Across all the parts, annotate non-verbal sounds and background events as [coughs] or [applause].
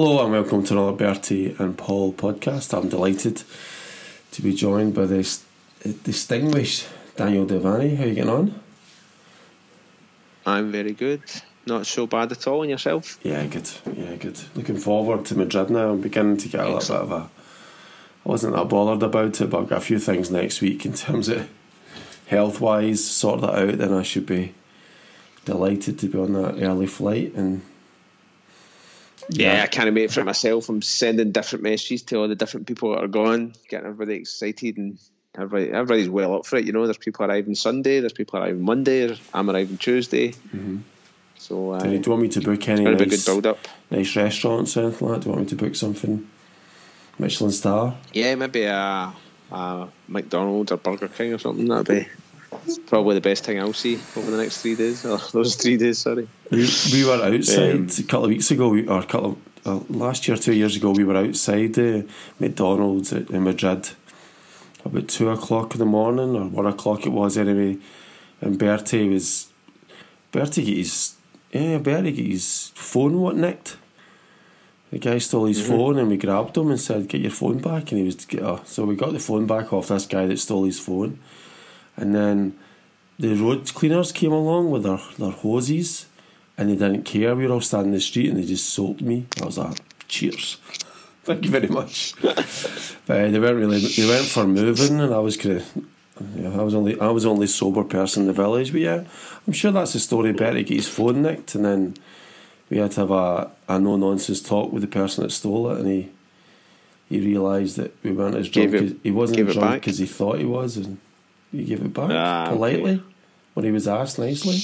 Hello and welcome to another Bertie and Paul podcast. I'm delighted to be joined by this distinguished Daniel Devaney. How are you getting on? I'm very good. Not so bad at all. And yourself? Yeah, good. Yeah, good. Looking forward to Madrid now. I'm beginning to get a little bit of a. I wasn't that bothered about it, but I've got a few things next week in terms of health wise, sort that out. Then I should be delighted to be on that early flight and yeah, yeah, I can't wait for it myself. I'm sending different messages to all the different people that are going, getting everybody excited, and everybody, everybody's well up for it. You know, there's people arriving Sunday, there's people arriving Monday, I'm arriving Tuesday. Mm-hmm. So, uh, do, you, do you want me to book any nice, good build up. nice restaurants or anything like that? Do you want me to book something Michelin star? Yeah, maybe a, a McDonald's or Burger King or something. That'd be probably the best thing I'll see over the next three days. Or [laughs] those three days, sorry. We, we were outside um, a couple of weeks ago, or a couple of, uh, last year, two years ago. We were outside uh, McDonald's in Madrid about two o'clock in the morning, or one o'clock it was anyway. And Bertie was Bertie get his yeah Bertie get his phone what nicked. The guy stole his mm-hmm. phone and we grabbed him and said, "Get your phone back." And he was uh, so we got the phone back off this guy that stole his phone and then the road cleaners came along with their, their hoses and they didn't care. We were all standing in the street and they just soaked me. I was like, cheers. [laughs] Thank you very much. [laughs] but uh, they weren't really, they went for moving and I was kind of, yeah, I was only I was only sober person in the village, but yeah, I'm sure that's the story. Better get his phone nicked, and then we had to have a, a no nonsense talk with the person that stole it, and he he realised that we weren't as drunk. It, he wasn't drunk because he thought he was, and you give it back politely when he was asked nicely.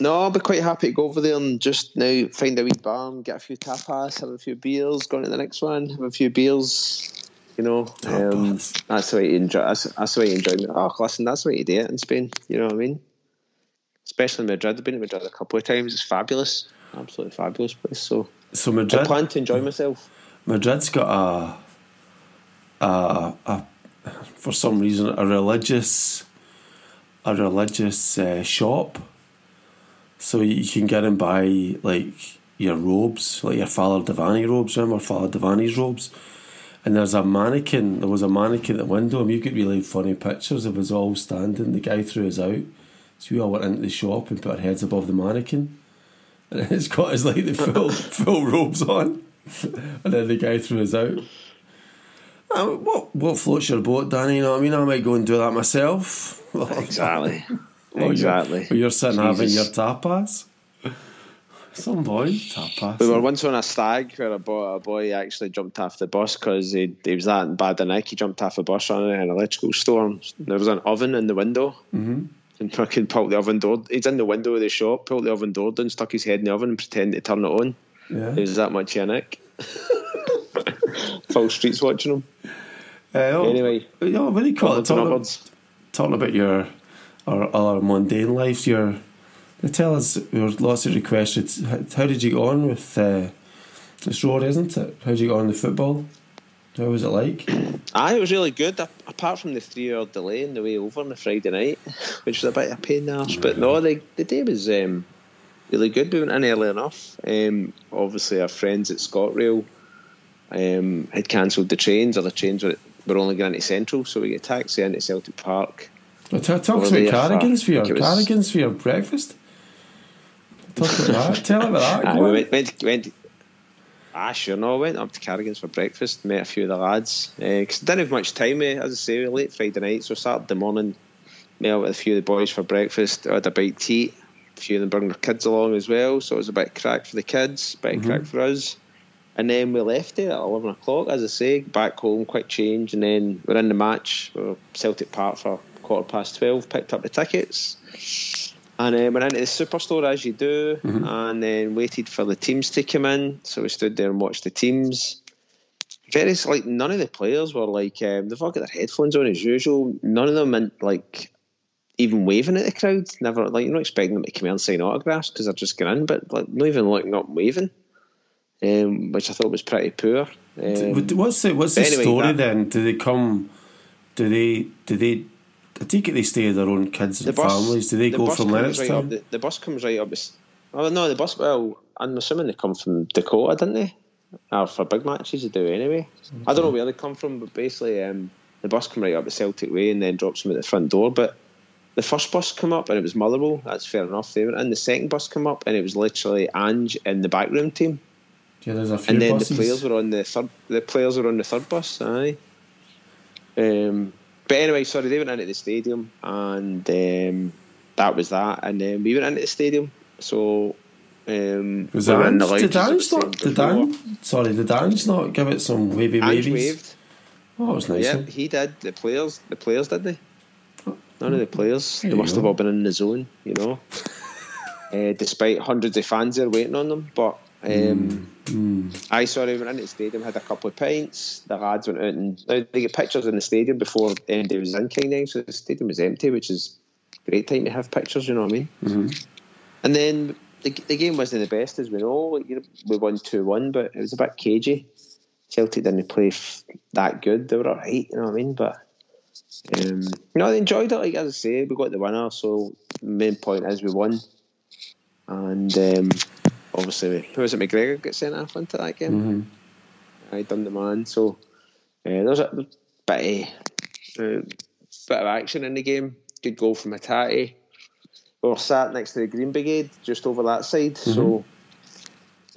No, I'll be quite happy to go over there and just now find a wee bar and get a few tapas, have a few beers, go on to the next one, have a few beers. You know, um, that's the way you enjoy. That's, that's the way you enjoy. Oh, listen, that's the way you do it in Spain. You know what I mean? Especially in Madrid. I've been to Madrid a couple of times. It's fabulous, absolutely fabulous place. So, so Madrid. I plan to enjoy myself. Madrid's got a a, a for some reason a religious a religious uh, shop, so you can get and buy like your robes, like your Father Devaney robes, remember Father Devaney's robes. And there's a mannequin. There was a mannequin at the window, and you could really funny pictures of us all standing. The guy threw us out, so we all went into the shop and put our heads above the mannequin, [laughs] and it's got like the full [laughs] full robes on, [laughs] and then the guy threw us out. Uh, what what floats your boat, Danny? You know what I mean? I might go and do that myself. [laughs] exactly. exactly. You're, you're sitting Jesus. having your tapas. Some boy tapas. We were once on a stag where a boy, a boy actually jumped off the bus because he, he was that bad a neck. He jumped off the bus on an electrical storm. There was an oven in the window. Mm-hmm. And fucking pulled the oven door. He's in the window of the shop, pulled the oven door down, stuck his head in the oven and pretended to turn it on. Yeah. He was that much a neck. [laughs] [laughs] Full streets watching them. Uh, oh, anyway, yeah, very cool. Talking, talking about your our, our mundane lives, your tell us there were lots of requests. How did you go on with uh, it's road, isn't it? How did you go on the football? How was it like? [coughs] Aye, it was really good. Apart from the three-hour delay in the way over on the Friday night, [laughs] which was a bit of a pain in the arse. But no, the the day was um, really good. We went in early enough. Um, obviously, our friends at ScotRail um, had cancelled the trains, or the trains were, were only going to Central, so we get a taxi into Celtic Park. Well, talk, talk about cardigans for, your cardigans for your breakfast. Talk about that. [laughs] Tell about that. we went, went, went, ah, sure, no, I went up to Cardigans for breakfast, met a few of the lads. Because uh, didn't have much time, eh, as I say, late Friday night, so Saturday morning, met up with a few of the boys for breakfast, I had a bite to eat. A few of them bring their kids along as well, so it was a bit crack for the kids, a bit mm-hmm. crack for us. And then we left it at 11 o'clock, as I say, back home, quick change. And then we're in the match, we're Celtic Park for quarter past 12, picked up the tickets. And then went into the superstore as you do, mm-hmm. and then waited for the teams to come in. So we stood there and watched the teams. Various, like none of the players were like um, they've all got their headphones on as usual. None of them meant like even waving at the crowd. Never like you're not expecting them to come in and sign autographs because they're just going in, but like not even looking up and waving um, which I thought was pretty poor. Um, what's the what's the anyway, story that, then? Do they come? Do they do they? I take it they stay with their own kids and bus, families. Do they the go from Lennox Right the, the, bus comes right up. Oh, no, the bus. Well, I'm assuming they come from Dakota, didn't they? Or for big matches, they do anyway. Okay. I don't know where they come from, but basically, um, the bus come right up at Celtic Way and then drops them at the front door. But the first bus come up and it was Motherwell. That's fair enough. They went in. The second bus come up and it was literally Ange in the backroom team. Yeah, there's a few And then buses. the players were on the third. The players were on the third bus. Aye. Um, but anyway, sorry, they went into the stadium and um, that was that. And then we went into the stadium. So um, Was that Ange? Did Ange the not? Did. Ange? Sorry, did Ange not give it some wavy wavies? waved. Oh, it was nice. Yeah, he did. The players, the players did they? None of the players. There They must go. have all been in the zone, you know. [laughs] uh, despite hundreds of fans there waiting on them, but um, Mm. I saw they went into the stadium, had a couple of pints. The lads went out and now they get pictures in the stadium before Andy was in kind of so the stadium was empty, which is great time to have pictures. You know what I mean? Mhm. And then the, the game wasn't the best, as we know. Like, you know, we won two one, but it was a bit cagey. Celtic didn't play f- that good. They were alright, you know what I mean? But um, know, I enjoyed it. Like as I say, we got the winner. So main point is we won, and um, obviously, who was it? McGregor got sent off into that game. Mhm. I done the man. So uh, there's a bit of, uh, bit of action in the game. Good goal from Hatate. We were sat next to the Green Brigade, just over that side. So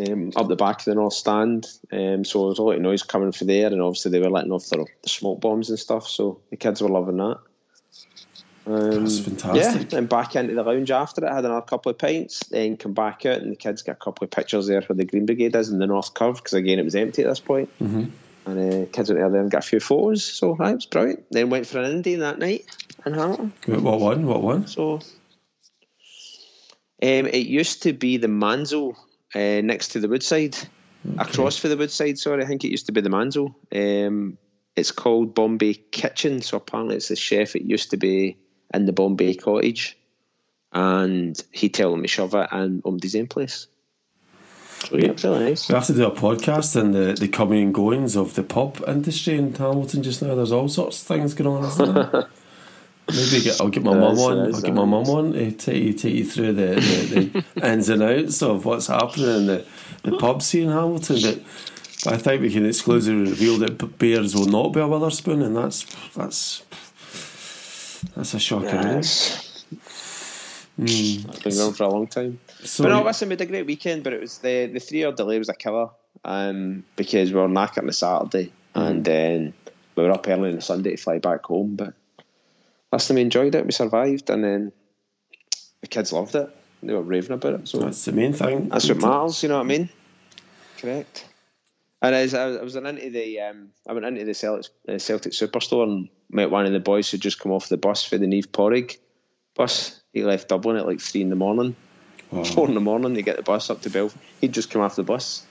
um, up the back of the North Stand. Um, so there was a lot of noise coming from there, and obviously they were letting off their, the smoke bombs and stuff. So the kids were loving that. Um, That's fantastic. Yeah, and back into the lounge after it, had another couple of pints, then come back out, and the kids got a couple of pictures there where the Green Brigade is in the North Curve, because again it was empty at this point. Mm-hmm. And uh, kids went out there and got a few photos, so it was brilliant. Then went for an indie that night in Hamilton. What one? What one? So um, it used to be the Manzo uh, next to the Woodside, across for the Woodside. Sorry, I think it used to be the Manzo. Um, it's called Bombay Kitchen. So apparently, it's the chef. It used to be in the Bombay Cottage, and he told me shove it and um his own place. So yeah, it's really nice. We have to do a podcast on the, the coming and goings of the pub industry in Hamilton just now. There's all sorts of things going on? [laughs] Maybe get, I'll get my mum on. I'll get my mum on to take you, take you through the, the, the [laughs] ins and outs of what's happening in the, the pub scene in Hamilton. But, I think we can exclusively reveal that Bears will not be a Wetherspoon, and that's that's that's a shocker. Eh? it's, it's been going for a long time. So but no, listen, we had a great weekend, but it was the the three hour delay was a killer um, because we were knackered on the Saturday and then we were up early on the Sunday to fly back home. But listen, we enjoyed it, we survived, and then the kids loved it. They were raving about it. So that's the main thing. that's what matters, you know what I mean? Correct. And as I was, I was into the, um, I went into the Celtic, uh, Celtic Superstore and met one of the boys who just come off the bus for the Neve Porrig bus. He left Dublin at like three in the morning, Wow. four in the morning. They get the bus up to Belfast. He'd just come off the bus.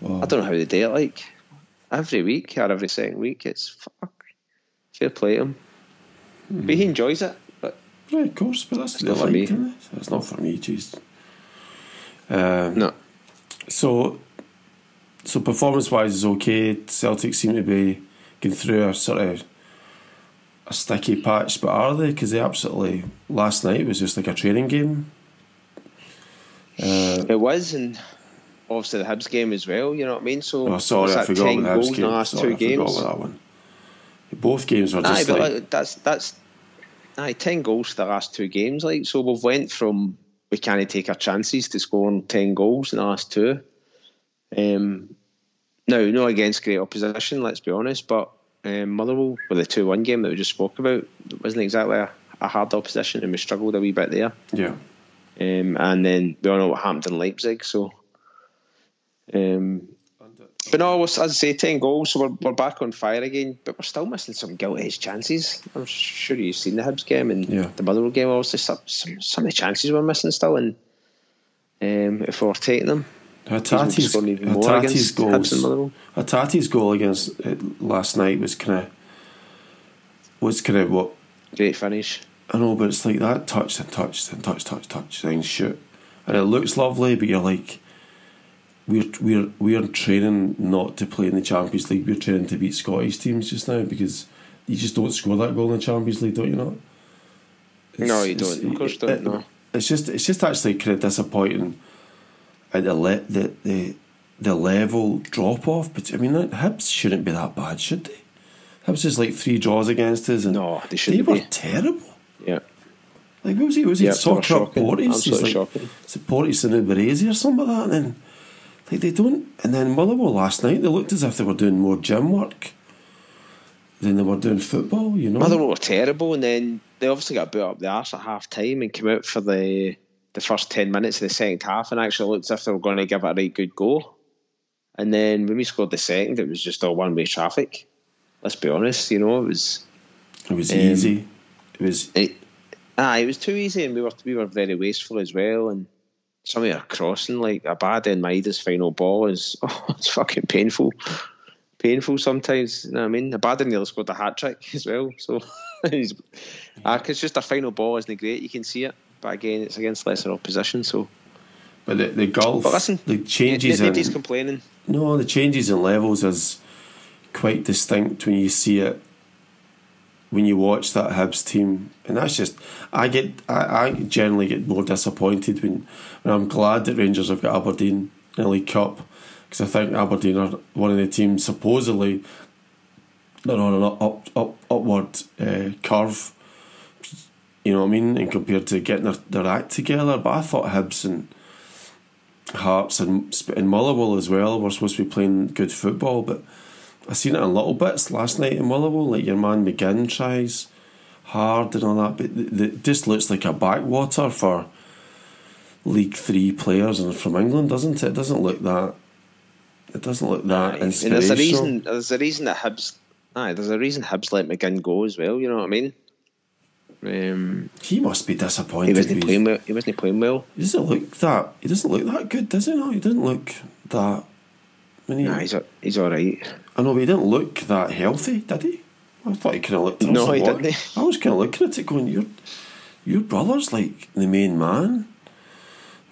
Wow. I don't know how they do it. Like every week or every second week, it's fuck. Fair play to him. But he enjoys it. But Right, of course, but that's not for like, me. It's not for me, jeez. Um, no, So, so performance wise is okay. Celtic seem to be going through a sort of a sticky patch, but are they? Because they absolutely last night was just like a training game. Uh, it was, and obviously the Hibs game as well. You know what I mean? So oh, sorry, I forgot 10 about the Hibs game. the last sorry, two I forgot games. about that one. Both games were Aye, just but like like, that's that's aye, ten goals for the last two games. Like so, we've went from we can't take our chances to scoring ten goals in the last two. Um, now, no against great opposition, let's be honest, but um, Motherwell with the two one game that we just spoke about it wasn't exactly a, a hard opposition, and we struggled a wee bit there. yeah. Um, and then we all know what happened in Leipzig, so. Um, but no, as I say, 10 goals, so we're, we're back on fire again, but we're still missing some gilt edged chances. I'm sure you've seen the Hibs game and Yeah. the Motherwell game, obviously, some, some, some of the chances we're missing still, and um, if we're taking them, Hatate's, against goals. Hatate's goal against uh, last night was kind of was kind of what great finish. I know, but it's like that touch and touch and touch, touch, touch, then shoot, and it looks lovely. But you're like, we're we're we're training not to play in the Champions League. We're training to beat Scottish teams just now because you just don't score that goal in the Champions League, don't you? Not? No, you don't. Of course don't, no. It's just it's just actually kind of disappointing at the le- the the the level drop off. But I mean, Hibs shouldn't be that bad, should they? Hibs is like three draws against us, and no, they, they were be. terrible. Yeah. Like what was he? Was he soccer up Portis? He's like, shocking. Is it Portis and Uberezi or something like that? And then like they don't. And then Motherwell last night, they looked as if they were doing more gym work than they were doing football. You know, Motherwell were terrible, and then they obviously got put up the arse at half time and came out for the the first ten minutes of the second half, and actually looked as if they were going to give it a right good go. And then when we scored the second, it was just all one way traffic. Let's be honest, you know, it was. It was um, easy. It was. It, ah, it was too easy, and we were we were very wasteful as well, and some of our crossing, like a bad and Maeda's final ball, is [laughs] oh, it's fucking painful. Painful sometimes, you know what I mean? Abada nearly scored a hat trick as well. So [laughs] uh, it's just a final ball isn't it great, you can see it. But again, it's against lesser opposition, so. But the, the golf, but listen, the changes nobody's in, complaining. No, the changes in levels is quite distinct when you see it when you watch that Hibs team, and that's just I get I, I generally get more disappointed when when I'm glad that Rangers have got Aberdeen in the League Cup because I think Aberdeen are one of the teams supposedly they're on an up up upward uh, curve. You know what I mean? And compared to getting their, their act together, but I thought Hibs and Hearts and and Motherwell as well were supposed to be playing good football, but I seen it in little bits last night in Motherwell. Like your man McGinn tries hard and all that, but it just looks like a backwater for League Three players and from England, doesn't it? It doesn't look that. It doesn't look that inspirational. there's a reason. There's a reason that Hibs. Aye, there's a reason Hibs let McGinn go as well. You know what I mean? Um, he must be disappointed. He wasn't playing well. He wasn't playing well. He doesn't look that. He doesn't look that good, does he? No, he doesn't look that. I mean, he, nah, he's he's all right. I know, but he didn't look that healthy, did he? I thought he kind of looked. No, he didn't. I was kind of looking at it, going, "Your your brother's like the main man,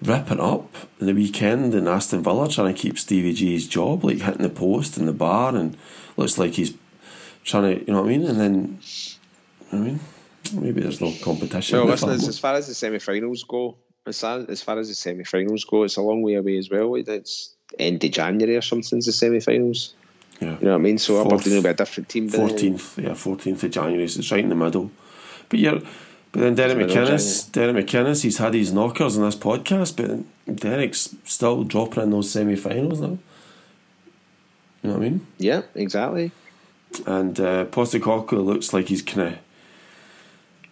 ripping up in the weekend in Aston Villa, trying to keep Stevie G's job, like hitting the post in the bar, and looks like he's trying to, you know what I mean? And then, I mean." Maybe there's no competition. No, listen, as, as far as the semi-finals go, as far, as far as the semi-finals go, it's a long way away as well. It's end of January or something. The semi-finals. Yeah. You know what I mean? So Aberdeen will be a different team. Fourteenth, yeah, fourteenth of January. So it's right in the middle. But you're, but then Derek McInnes, Derek McInnes, he's had his knockers in this podcast, but Derek's still dropping in those semi-finals now. You know what I mean? Yeah, exactly. And uh, Postecoglou looks like he's kind of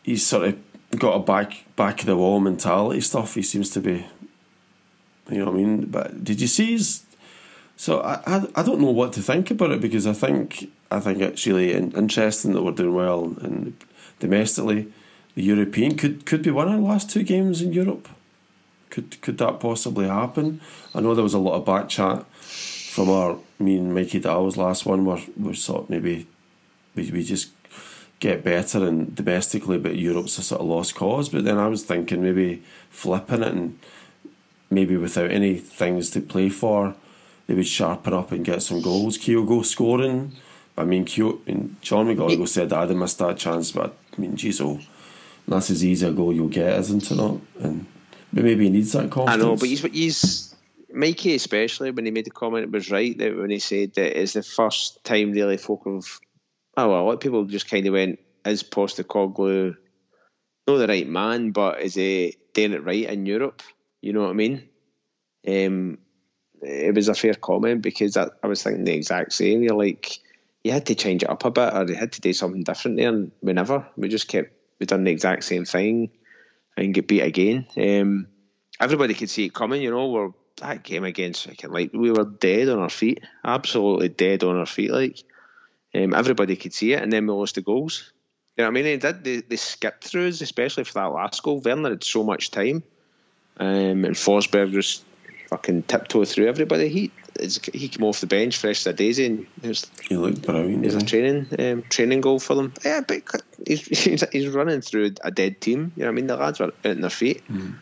he's sort of got a back back of the wall mentality stuff. He seems to be, you know what I mean. But did you see his? So I, I, I don't know what to think about it because I think I think it's really interesting that we're doing well and domestically. The European could could be one of our last two games in Europe. Could could that possibly happen? I know there was a lot of back chat from our me and Mikey Dowell's last one where we thought maybe we we just get better and domestically, but Europe's a sort of lost cause. But then I was thinking maybe flipping it and maybe without any things to play for, they would sharpen up and get some goals. Kyogo scoring. I mean, Kyo, I mean John McGonigal said that I'd missed that chance, but I mean, geez, oh, that's as easy a goal you'll get, isn't it? Not? And but maybe he needs that confidence. I know, but he's he's Mikey especially when he made the comment, it was right that when he said that it's the first time really folk have oh well, a lot of people just kind of went, is Postecoglou not the right man, but is he doing it right in Europe? You know what I mean? Um, it was a fair comment because I, I was thinking the exact same. You're like, you had to change it up a bit, or you had to do something different there. And we never, we just kept, we done the exact same thing and get beat again. Um, everybody could see it coming, you know. We're that game against, like, we were dead on our feet, absolutely dead on our feet, like. Um, everybody could see it, and then we lost the goals. You know what I mean? They did. They, they skipped through us, especially for that last goal. Werner had so much time, um, and Forsberg was fucking tiptoe through everybody. He he came off the bench fresh as a daisy, and it was, he looked brilliant. It was a training um, training goal for them. Yeah, but [laughs] he's, he's running through a dead team. You know what I mean? The lads were out on their feet. Mm.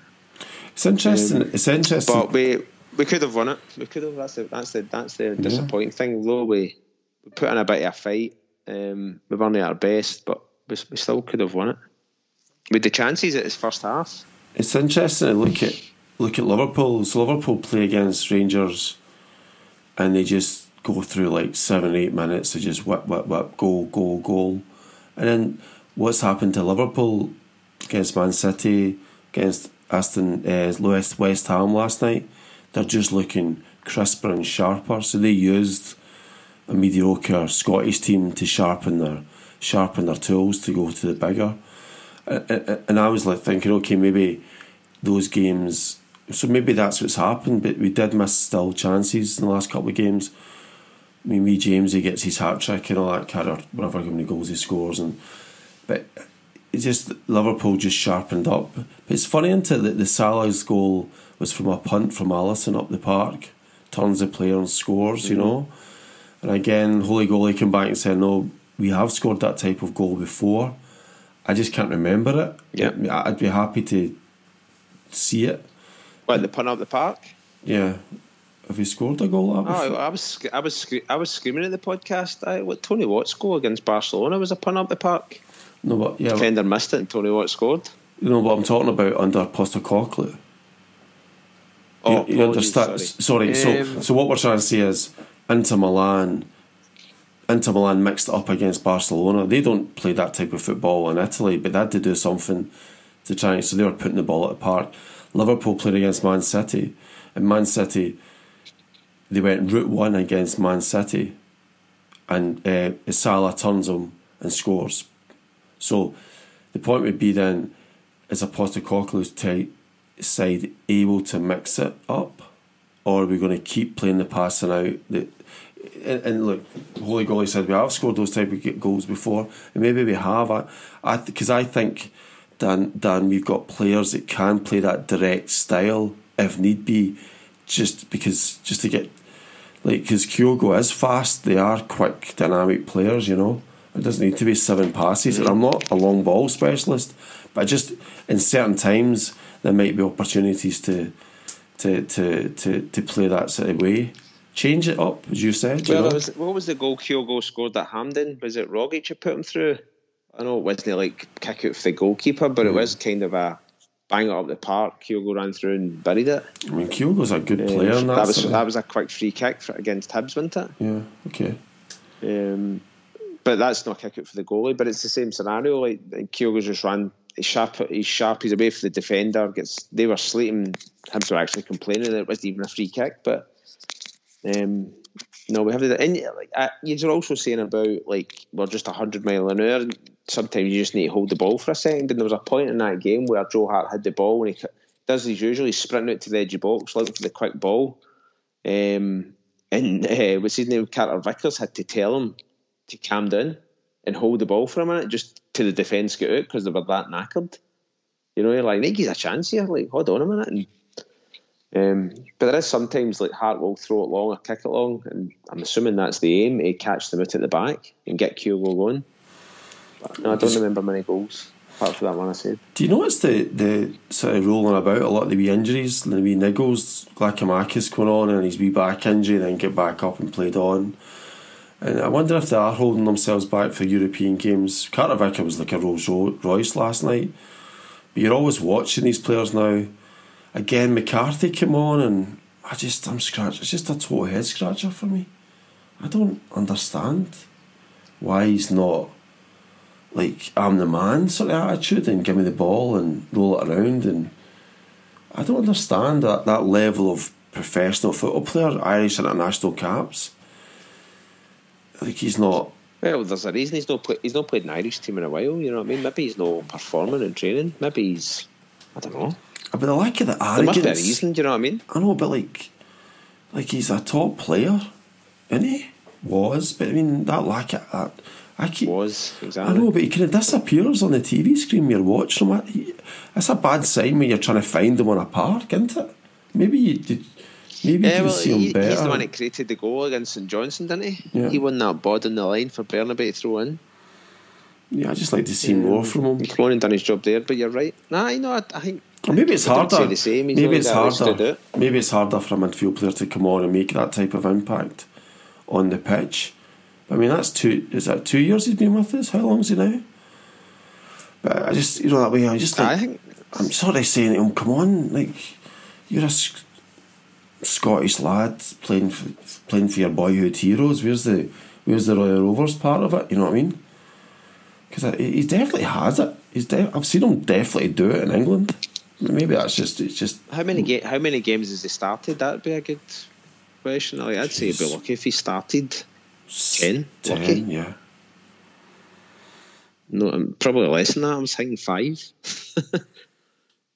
It's interesting. Um, it's interesting. But we we could have won it. We could have. That's the that's the that's the disappointing yeah. thing. Though we we put in a bit of a fight. Um, we weren't at our best, but we, we still could have won it. With the chances at his first half. It's interesting to look at look at Liverpool. So Liverpool play against Rangers, and they just go through like seven, eight minutes of just whip, whip, whip, goal, goal, goal, and then what's happened to Liverpool against Man City, against Aston uh, West West Ham last night? They're just looking crisper and sharper. So they used a mediocre Scottish team to sharpen their sharpen their tools to go to the bigger. And I was like thinking, okay, maybe those games. So maybe that's what's happened. But we did miss still chances in the last couple of games. I mean, me James, he gets his hat trick and all that kind of whatever how many goals he scores, and but it's just Liverpool just sharpened up. But it's funny into that the Salah's goal was from a punt from Alisson up the park, turns the player and scores, mm-hmm. you know. And again, Holy Goalie came back and said, "No, we have scored that type of goal before. I just can't remember it. Yeah, I'd be happy to see it. What the punt up the park? Yeah, have you scored a goal? Oh, I was, I was, I was screaming at the podcast. I, what Tony Watt's goal against Barcelona was a punt up the park. No, but yeah, defender missed it and Tony Watt scored. You know what I'm talking about under Postecoglou. Oh, you, you understand? Sorry, sorry um, so so what we're trying to say is Inter Milan. Inter Milan mixed up against Barcelona. They don't play that type of football in Italy, but they had to do something to try. So they were putting the ball at the park. Liverpool played against Man City, and Man City they went route one against Man City, and uh, Salah turns them and scores. So the point would be then, is a Postecoglou's type side able to mix it up, or are we going to keep playing the passing out? The, and, and look, Holy Golly said we have scored those type of goals before, and maybe we have. I, I because I think Dan, Dan, we've got players that can play that direct style if need be, just because just to get like because Kyogo is fast, they are quick, dynamic players. You know, it doesn't need to be seven passes. And I'm not a long ball specialist, but just in certain times there might be opportunities to to to to, to play that sort of way. Change it up, as you said. Well, you know? was, what was the goal Kyogo scored at Hampden? Was it Rogic who put him through? I know it wasn't like kick out for the goalkeeper, but mm. it was kind of a bang it up the park. Kyogo ran through and buried it. I mean, Kyogo's a good player. that, that was that was a quick free kick for, against Hibs, wasn't it? Yeah. Okay. Um, but that's not a kick out for the goalie. But it's the same scenario. Like Kyogo just ran. He's sharp. He's sharp. He's away for the defender. Gets. They were slating. Hibs were actually complaining that it wasn't even a free kick. But um, no, we have the. And uh, you're also saying about like we're just hundred mile an hour sometimes you just need to hold the ball for a second. And there was a point in that game where Joe Hart had the ball and he does he's usually sprinting out to the edge of the box looking for the quick ball. Um, and uh, what's his name? Carter Vickers had to tell him to calm down and hold the ball for a minute just to the defence get out because they were that knackered. You know, you're like, Nike's a chance here. Like, hold on a minute. And, um, but there is sometimes like Hart will throw it long or kick it long, and I'm assuming that's the aim to catch them out at the back and get Kyogo going. No, I don't remember many goals apart from that one I said. Do you notice the the sort of rolling about a lot of the wee injuries, the wee niggles, Giakoumakis going on and his wee back injury, then get back up and played on. And I wonder if they are holding themselves back for European games. Carter Vicker was like a Rolls Royce last night. But you're always watching these players now. Again, McCarthy came on and I just, I'm scratched. It's just a total head scratcher for me. I don't understand why he's not like I'm the man sort of attitude and give me the ball and roll it around and I don't understand that, that level of professional football player, Irish international caps. Like he's not. Well, there's a reason he's not play, he's not played an Irish team in a while. You know what I mean? Maybe he's not performing in training. Maybe he's I don't know. Uh, but the lack of the arrogance. There must be a reason. Do you know what I mean? I know, but like, like he's a top player, isn't he? Was, but I mean that lack of that I keep, was exactly. I know, but he kind of disappears on the TV screen. when You're watching him. That's a bad sign when you're trying to find him on a park, isn't it? Maybe you did. Maybe yeah, you well, see him he, better. He's the one that created the goal against St Johnstone, didn't he? Yeah. He won that bod in the line for Bernabei to throw in. Yeah, I just like to see yeah. more from him. Cronin done his job there, but you're right. Nah, you know, I, I think. Maybe it's harder. Maybe it's harder. Maybe it's harder for a midfield player to come on and make that type of impact on the pitch I mean, that's two. Is that two years he's been with us? How long is he now? But I just, you know, that way. I just, like, I think I'm sort of saying to him, "Come on, like, you're a Scottish lad playing for, playing for your boyhood heroes. Where's the where's the Royal Rovers part of it? You know what I mean? Because he definitely has it. He's de- I've seen him definitely do it in England. Maybe that's just it's just how many ga- how many games has he started? That'd be a good question. I'd say he'd be lucky if he started ten. 10 lucky, yeah. No, um, probably less than that. I was thinking five. [laughs]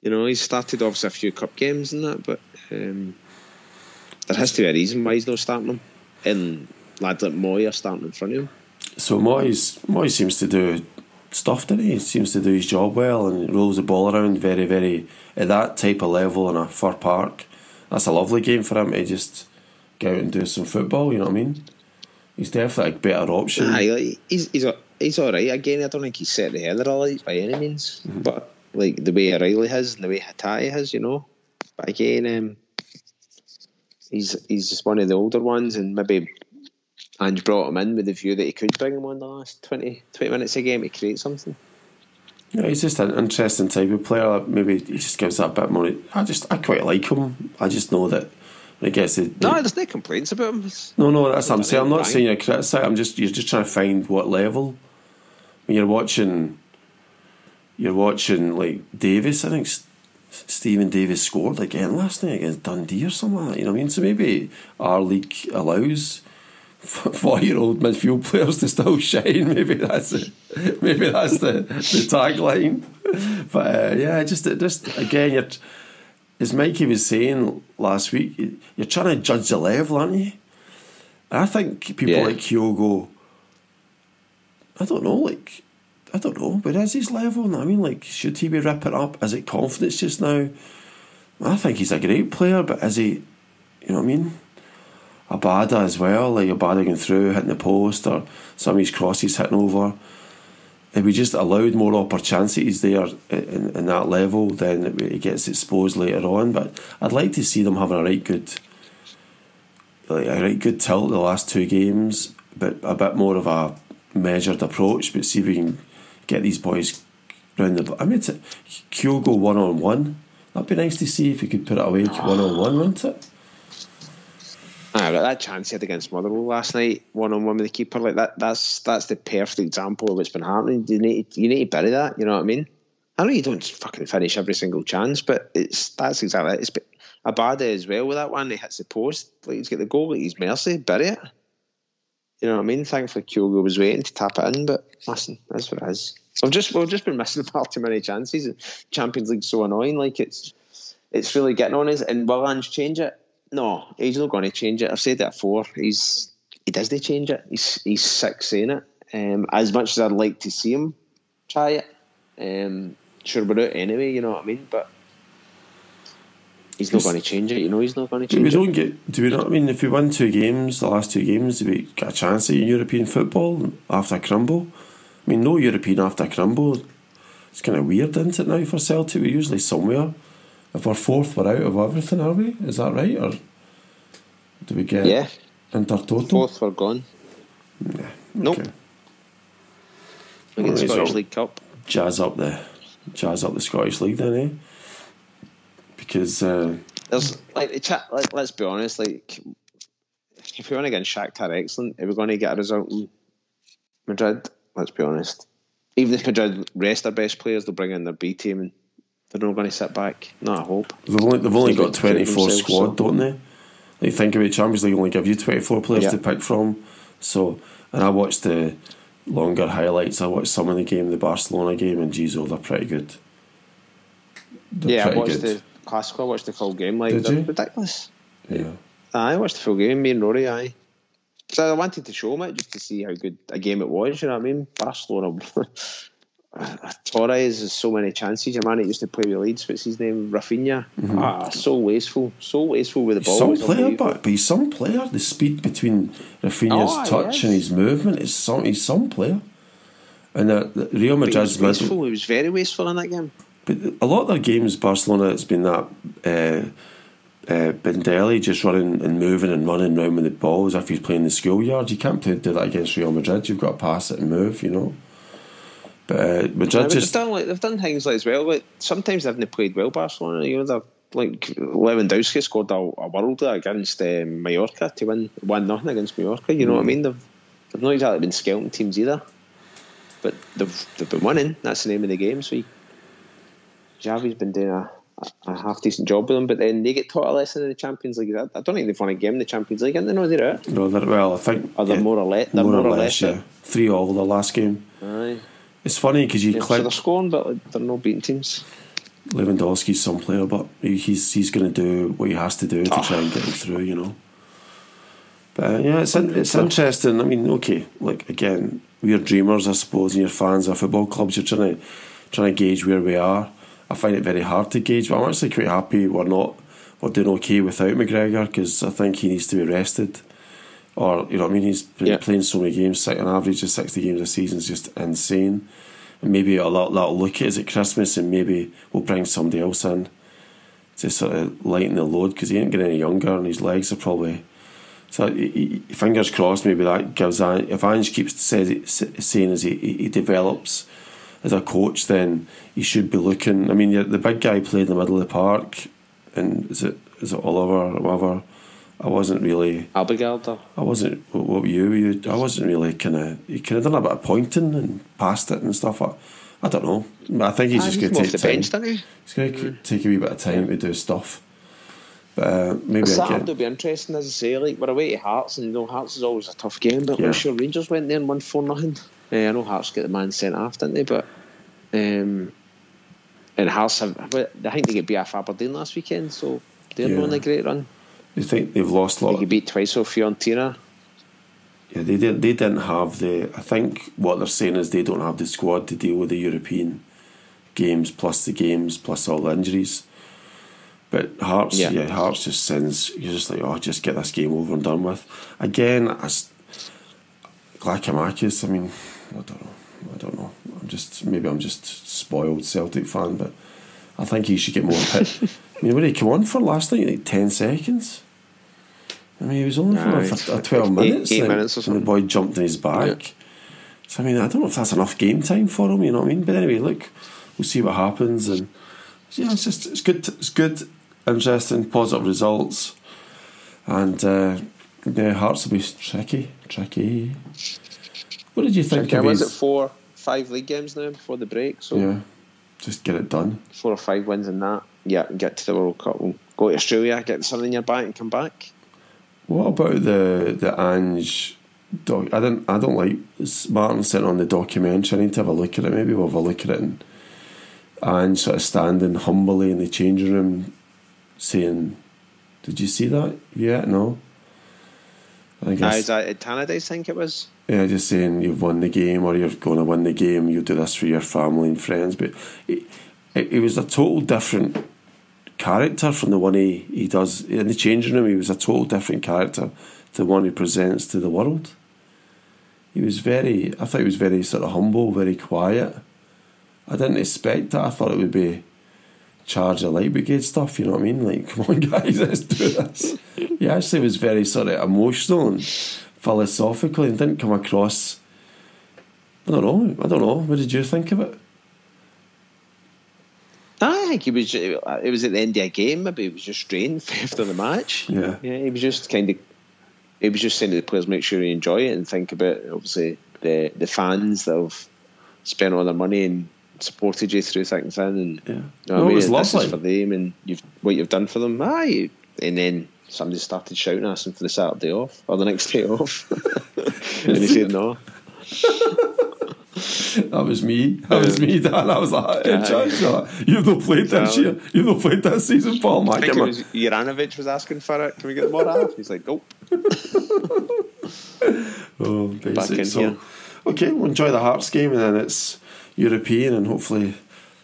you know, he's started obviously a few cup games and that, but um, there has to be a reason why he's not starting them. And lads like Mooy are starting in front of him. So Moyes, Moyes seems to do stuff, doesn't he? He seems to do his job well and rolls the ball around very, very at that type of level in a Fir Park. That's a lovely game for him to just get out and do some football. You know what I mean? He's definitely a better option. Aye, he's he's he's all right. Again, I don't think he's set the of the lights by any means, mm-hmm. but like the way O'Riley has and the way Hatate has, you know. But again, um, he's he's just one of the older ones, and maybe Ange brought him in with the view that he could bring him on the last 20, 20 minutes of a game to create something. Yeah, he's just an interesting type of player. Maybe he just gives that bit more. I just I quite like him. I just know that it gets to no, there's no complaints about him. It's no, no, that's what I'm saying. I'm not saying you're criticising. I'm just you're just trying to find what level. When you're watching, you're watching like Davis. I think Steven Davis scored again last night against Dundee or something like that. You know what I mean? So maybe our league allows four-year-old midfield players to still [laughs] shine. Maybe that's it. Maybe that's the, the tagline. But uh, yeah, just just again, you're, as Mikey was saying last week, you're trying to judge the level, aren't you? And I think people yeah. like Kyogo. I don't know, like I don't know, but is his level? I mean, like, should he be ripping up? Is it confidence just now? I think he's a great player, but is he? You know what I mean? Abada as well, like Abada going through, hitting the post, or some of his crosses hitting over. If we just allowed more opportunities there in, in that level, then it gets exposed later on. But I'd like to see them having a right good, like a right good tilt the last two games, but a bit more of a measured approach. But see if we can get these boys round the. I mean, Kyogo one on one. That'd be nice to see if we could put it away one on one, wouldn't it? I got that chance he had against Motherwell last night, one on one with the keeper. Like that, that's that's the perfect example of what's been happening. You need you need to bury that. You know what I mean? I know you don't fucking finish every single chance, but it's that's exactly it. It's day as well with that one. He hits the post, like he's got the goal at his mercy, bury it. You know what I mean? Thankfully, Kyogo was waiting to tap it in, but listen, that's what it is. We've just we've just been [laughs] missing far too many chances. Champions League's so annoying. Like it's it's really getting on us. And will Ange change it? No, he's not going to change it. I've said that before. He's he doesn't change it. He's he's sick saying it. Um, as much as I'd like to see him try it, um, sure we're out anyway. You know what I mean? But he's not going to change it. You know, he's not going to change. We don't it. get. Do we not? I mean, if we win two games, the last two games, do we get a chance at European football after a crumble? I mean, no European after a crumble. It's kind of weird, isn't it? Now for Celtic, we're usually somewhere if we're fourth, we're out of everything, are we? Is that right? Or do we get yeah. total? Fourth, we're gone. Yeah. Okay. Nope. We get the Scottish League Cup. Jazz up the jazz up the Scottish League then, eh? Because uh, there's like the chat. Like, let's be honest. Like, if we want to get Shakhtar, excellent. If we're going to get a result in Madrid, let's be honest. Even if Madrid rest their best players, they'll bring in their B team and they're not going to sit back. No, I hope. They've only, they've only got 24 squad, so. don't they? Like, think about Champions League, only give you 24 players yeah. to pick from. So, and I watched the longer highlights. I watched some of the game, the Barcelona game, and geez, oh, they're pretty good. They're yeah, pretty I watched good. the Classical, I watched the full game. Like, Did they're you? ridiculous. Yeah. I watched the full game, me and Rory, aye. So I wanted to show them it just to see how good a game it was, you know what I mean? Barcelona [laughs] Torres has so many chances. Your man that used to play with Leeds, what's his name? Rafinha. Mm-hmm. Ah, so wasteful, so wasteful with the ball. Some player, but, but he's some player. The speed between Rafinha's oh, touch and his movement is some. He's some player. And the, the Real Madrid's he wasteful. He was very wasteful in that game. But a lot of their games, Barcelona, it's been that. Uh, uh, Bendelli just running and moving and running around with the ball as if he's playing the schoolyard. You can't do that against Real Madrid. You've got to pass it and move, you know. But uh, Madrid just they've done like they've done things like as well. Like sometimes they haven't played well. Barcelona, you know, they're like Lewandowski scored a, a world against um, Mallorca to win one nothing against Mallorca. You know mm. what I mean? They've they've not exactly been scouting teams either, but they've they've been winning. That's the name of the game. So he, Xavi's been doing a, a half decent job with them, but then they get taught a lesson in the Champions League. I, I don't think they've won a game in the Champions League, and they know they're out. No, they're, well, I think. Are they yeah, more or less? They're more, more or less, yeah. Three all the last game. Aye. It's funny because you yeah, click. So they're scoring, but they're not beating teams. Lewandowski's some player, but he's he's going to do what he has to do to oh. try and get him through, you know. But uh, yeah, it's it's interesting. I mean, okay, like again, we're dreamers, I suppose, and you're fans of football clubs. You're trying to trying to gauge where we are. I find it very hard to gauge, but I'm actually quite happy we're not we're doing okay without McGregor because I think he needs to be rested. Or you know, what I mean, he's been yeah. playing so many games. An average of sixty games a season is just insane and maybe a lot that'll look at us at Christmas, and maybe we'll bring somebody else in to sort of lighten the load because he ain't getting any younger, and his legs are probably. So he, he, fingers crossed, maybe that gives if Ange keeps saying as he, he develops as a coach, then he should be looking. I mean, the big guy played in the middle of the park, and is it is it Oliver or whatever? I wasn't really. Abildgaard, though. I wasn't. What were you? you I wasn't really kind of. He kind of done a bit of pointing and passed it and stuff. I, I don't know. I think he's just going to take the time. bench, didn't he? He's going to mm. take a wee bit of time yeah. to do stuff. But uh, maybe Saturday will be interesting, as I say. Like we're away to Hearts, and you know Hearts is always a tough game. But yeah. I'm sure Rangers went there and won four nothing. Uh, I know Hearts get the man sent off, didn't they? But um, and Hearts have. I think they get beat off Aberdeen last weekend, so they're yeah. on a great run. You think they've lost a lot? They beat twice off Fiorentina. Yeah, they didn't. They didn't have the. I think what they're saying is they don't have the squad to deal with the European games plus the games plus all the injuries. But Hearts, yeah, yeah Hearts just sends. You're just like, oh, just get this game over and done with. Again, as Giakoumakis, I mean, I don't know. I don't know. I'm just maybe I'm just spoiled Celtic fan, but I think he should get more pit. [laughs] I mean, what did he come on for last night? Like ten seconds. I mean, he was only for a, 12 minutes. Eight, eight minutes or something. The boy jumped in his back. Yeah. So, I mean, I don't know if that's enough game time for him, you know what I mean? But anyway, look, we'll see what happens. And yeah, it's just, it's good, it's good, interesting, positive results. And uh, yeah, Hearts will be tricky, tricky. What did you think of Was it four, five league games now before the break? So Yeah, just get it done. Four or five wins in that. Yeah, get to the World Cup. Go to Australia, get the sun in your back and come back. What about the the Ange? Doc, I don't I don't like Martin sent on the documentary. I need to have a look at it. Maybe we'll have a look at it. And Ange sort of standing humbly in the changing room, saying, "Did you see that? Yeah, no." I guess. Uh, is that at Tannadice, I think it was? Yeah, just saying you've won the game or you're going to win the game. You do this for your family and friends, but it, it, it was a total different character from the one he, he does in the changing room. He was a total different character to the one he presents to the world. He was very, I thought he was very sort of humble, very quiet. I didn't expect that. I thought it would be charge of light brigade stuff. You know what I mean? Like, [laughs] come on, guys, let's do this. he actually was very sort of emotional and philosophical, and didn't come across. I don't know. I don't know. What did you think of it? I think he was. Uh, it was at the end of a game. Maybe he was just drained [laughs] after the match. Yeah, yeah. He was just kind of. He was just saying to the players, make sure you enjoy it and think about obviously the the fans that have spent all their money and supported you through thick and thin. And yeah, you know no, I mean? it was lovely for them and you've what you've done for them. Aye, and then somebody started shouting, asking for the Saturday off or the next day off, [laughs] and he said no. [laughs] that was me. That was me, Dan. I was like, hey, yeah. You've not played this year. You've not played this season, Paul. I think it was Juranovic was asking for it. Can we get the more off? He's like, nope. [laughs] oh, basic. So, here. okay, we'll enjoy the Hearts game, and then it's European, and hopefully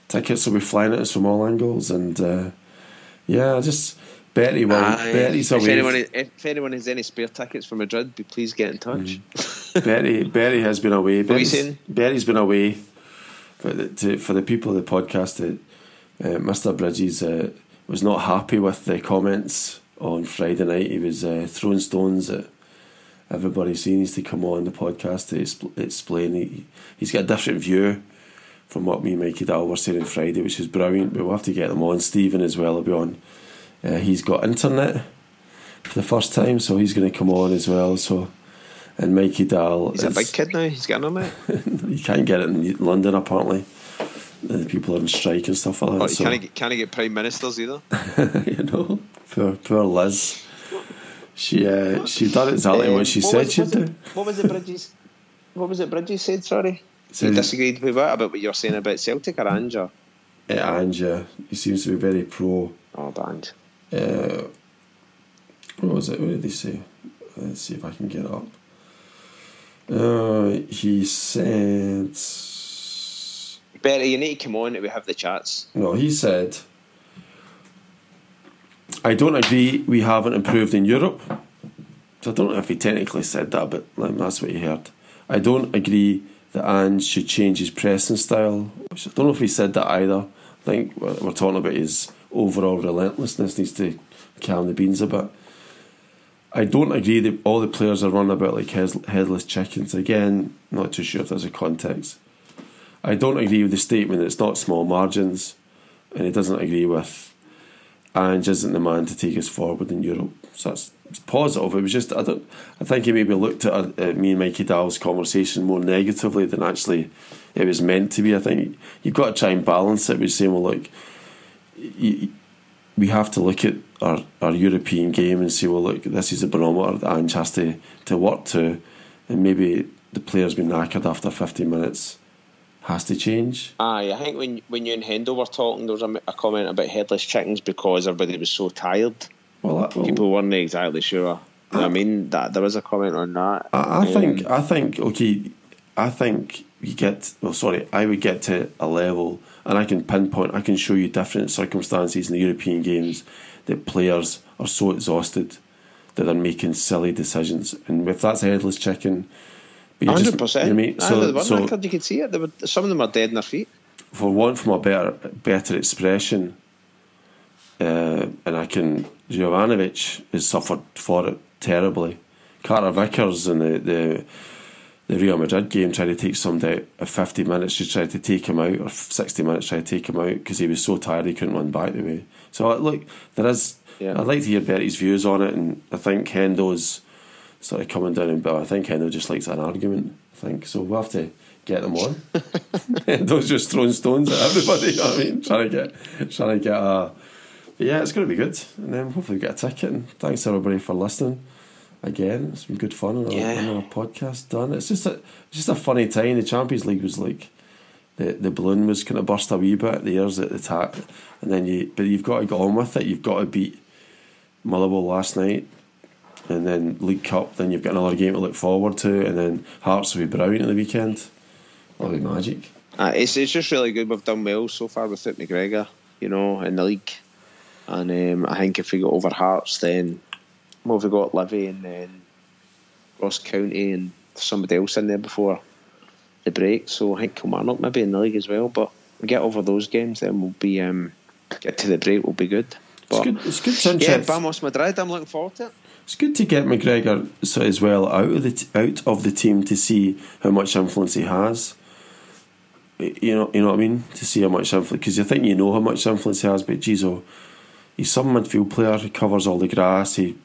tickets will be flying at us from all angles. And uh, yeah, just Betty will. Uh, Betty's if anyone, if anyone has any spare tickets for Madrid, please get in touch. Mm. Betty, Betty has been away. Betty's, Betty's been away. But to, for the people of the podcast, that uh, Mr. Bridges uh, was not happy with the comments on Friday night. He was uh, throwing stones at everybody. So he needs to come on the podcast to explain. He, he's got a different view from what me and Mikey Dal were saying on Friday, which is brilliant. But we'll have to get them on. Stephen as well will be on. Uh, he's got internet for the first time, so he's going to come on as well. So, and Mikey Dahl. He's is, a big kid now. He's got internet. [laughs] you can't get it in London apparently. The people are on strike and stuff like that. Oh, so. can't, get, can't get prime ministers either. [laughs] you know, poor poor Liz. She uh, she done exactly um, what she what said she'd do. What was it, Bridges? what was it, Bridges said? Sorry. So he disagreed with what about what you're saying about Celtic or Ange? Uh, Ange, he seems to be very pro. Oh, band. Uh, what was it? What did he say? Let's see if I can get it up. Uh, he said. Better, you need to come on and we have the chats. No, he said. I don't agree we haven't improved in Europe. So I don't know if he technically said that, but that's what he heard. I don't agree that Ange should change his pressing style. I don't know if he said that either. I think we're talking about his overall relentlessness needs to calm the beans a bit. I don't agree that all the players are running about like headless chickens. Again, not too sure if there's a context. I don't agree with the statement that it's not small margins, and he doesn't agree with Ange isn't the man to take us forward in Europe. So that's it's positive. It was just I don't. I think he maybe looked at uh, me and Mikey Dowell's conversation more negatively than actually it was meant to be. I think you've got to try and balance it. We're saying, well, look, you, we have to look at our, our European game and say, well, look, this is a barometer that Ange has to, to work to, and maybe the player's been knackered after 15 minutes has to change. Aye, I think when when you and Hendo were talking, there was a, a comment about headless chickens because everybody was so tired. Well, that, well people weren't exactly sure. I, I, mean, that there was a comment on that. I, I um, think, I think, okay, I think you get. Well, sorry, I would get to a level, and I can pinpoint. I can show you different circumstances in the European games that players are so exhausted that they're making silly decisions, and if that's a headless chicken. Hundred percent. You know I mean? So, so, you can see it. Were, some of them are dead in their feet. For want from a better better expression, uh, and I can Juranovic has suffered for it terribly. Carter Vickers the, the the Real Madrid game tried to take somebody at 50 minutes just tried to take him out or 60 minutes tried to take him out because he was so tired he couldn't run back the way so uh, look there is yeah. I'd like to hear Bertie's views on it and I think Hendo's sort of coming down but I think Hendo just likes an argument I think so we'll have to get them on [laughs] Hendo's just throwing stones at everybody [laughs] you know what I mean trying to get trying to get a but yeah, it's going to be good, and then hopefully get a ticket. And thanks everybody for listening. Again, it's been good fun on yeah. our, podcast done. It's just a it's just a funny time. The Champions League was like the the balloon was kind of burst a wee bit. The airs at the top, and then you but you've got to go on with it. You've got to beat Motherwell last night, and then League Cup. Then you've got another game to look forward to, and then Hearts will be brilliant at the weekend. That'll be magic. Uh, it's it's just really good. We've done well so far with it McGregor, you know, in the league. And um, I think if we go over Hearts, then well, we got Livy and then Ross County and somebody else in there before the break. So I think Kilmarnock maybe in the league as well. But we get over those games, then we'll be um, get to the break. We'll be good. But, it's good. It's good to yeah, Vamos Madrid. I'm looking forward to it. It's good to get McGregor so as well out of the t- out of the team to see how much influence he has. You know, you know what I mean. To see how much influence, because you think you know how much influence he has, but geez, oh, he's some midfield player. He covers all the grass. He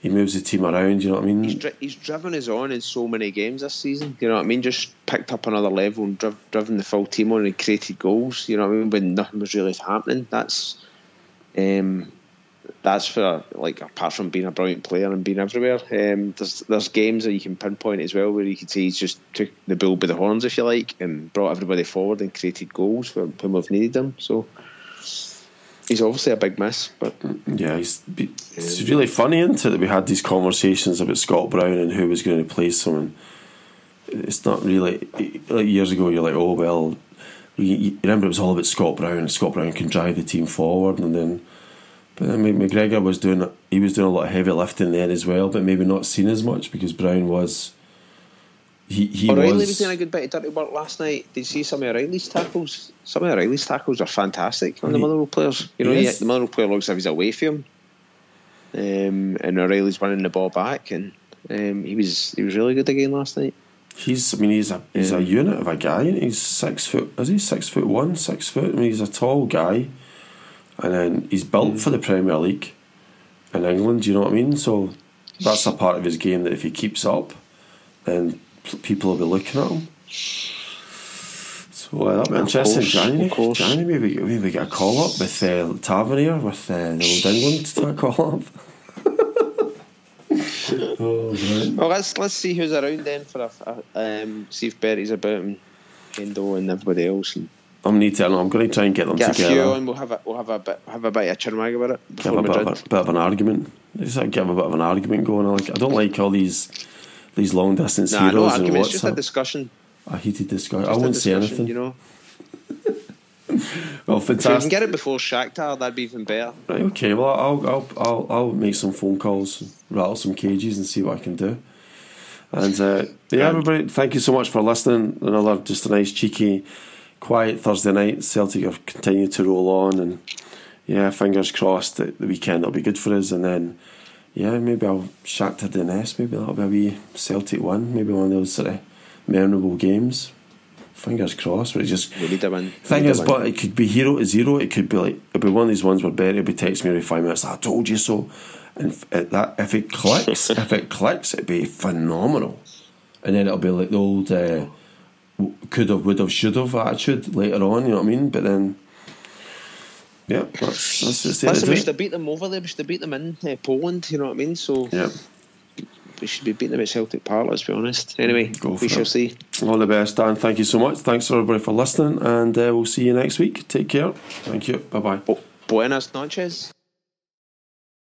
he moves the team around. You know what I mean? He's, dri- he's driven his own in so many games this season. You know what I mean? Just picked up another level and driv- driven the full team on and created goals. You know what I mean? When nothing was really happening. That's um, that's for like apart from being a brilliant player and being everywhere. Um, there's there's games that you can pinpoint as well where you can see he's just took the bull by the horns, if you like, and brought everybody forward and created goals when we've needed them. So he's obviously a big miss, but yeah, he's it's really funny, isn't it, that we had these conversations about Scott Brown and who was going to replace him. And it's not really like years ago. You're like, oh well, you, remember it was all about Scott Brown. and Scott Brown can drive the team forward, and then. But then McGregor was doing he was doing a lot of heavy lifting there as well, but maybe not seen as much because Brown was he, he O'Riley was, was doing a good bit of dirty work last night. Did you see some of O'Riley's tackles? Some of O'Riley's tackles are fantastic on the Motherwell players. You know, he, the Motherwell player looks like he's away from him, um, and O'Riley's winning the ball back, and um, he was he was really good again last night. He's, I mean, he's a he's a unit of a guy. He's six foot. Is he six foot one, six foot? I mean, he's a tall guy, and then he's built mm. for the Premier League in England. You know what I mean? So that's a part of his game that if he keeps up, then people will be looking at him. So uh, that'll be interesting. Course, January, January, maybe maybe get a call up with uh, Tavernier with uh, the old England to a call up. [laughs] oh, right. Well, let's let's see who's around then for a, a um, see if Bertie's about and Endo and everybody else. And I'm need to. I'm going to try and get them get together. A few and we'll have a we'll have a bit have a bit of chinwag about it. Have a bit of, a bit of, an argument. Just like have a bit of an argument going. Like I don't like all these these long distance nah, heroes no and what's just a discussion. A heated discussion. Just I won't say anything. You know. [laughs] well, fantastic. If you can get it before Shakhtar, that'd be even better. Right. Okay. Well, I'll I'll I'll, I'll make some phone calls, rattle some cages, and see what I can do. And uh, yeah, everybody, thank you so much for listening. Another just a nice cheeky, quiet Thursday night. Celtic have continued to roll on, and yeah, fingers crossed that the weekend will be good for us. And then yeah, maybe I'll Shakhtar Donetsk. Maybe that'll be a wee Celtic one. Maybe one of those sort of memorable games. Fingers crossed. But it just we need a win. Thing is, but it could be hero to zero. It could be like it'd be one of these ones where Bertie would be texting me every five minutes. I told you so. And if that if it clicks, [laughs] if it clicks, it'd be phenomenal. And then it'll be like the old uh, could have, would have, should have attitude later on. You know what I mean? But then yeah, that's, that's just Listen, we should have beat them over there. We should have beat them in uh, Poland. You know what I mean? So yeah. We should be beating them at Celtic Park, let's be honest. Anyway, we shall it. see. All the best, Dan. Thank you so much. Thanks everybody for listening, and uh, we'll see you next week. Take care. Thank you. Bye bye. Buenas noches.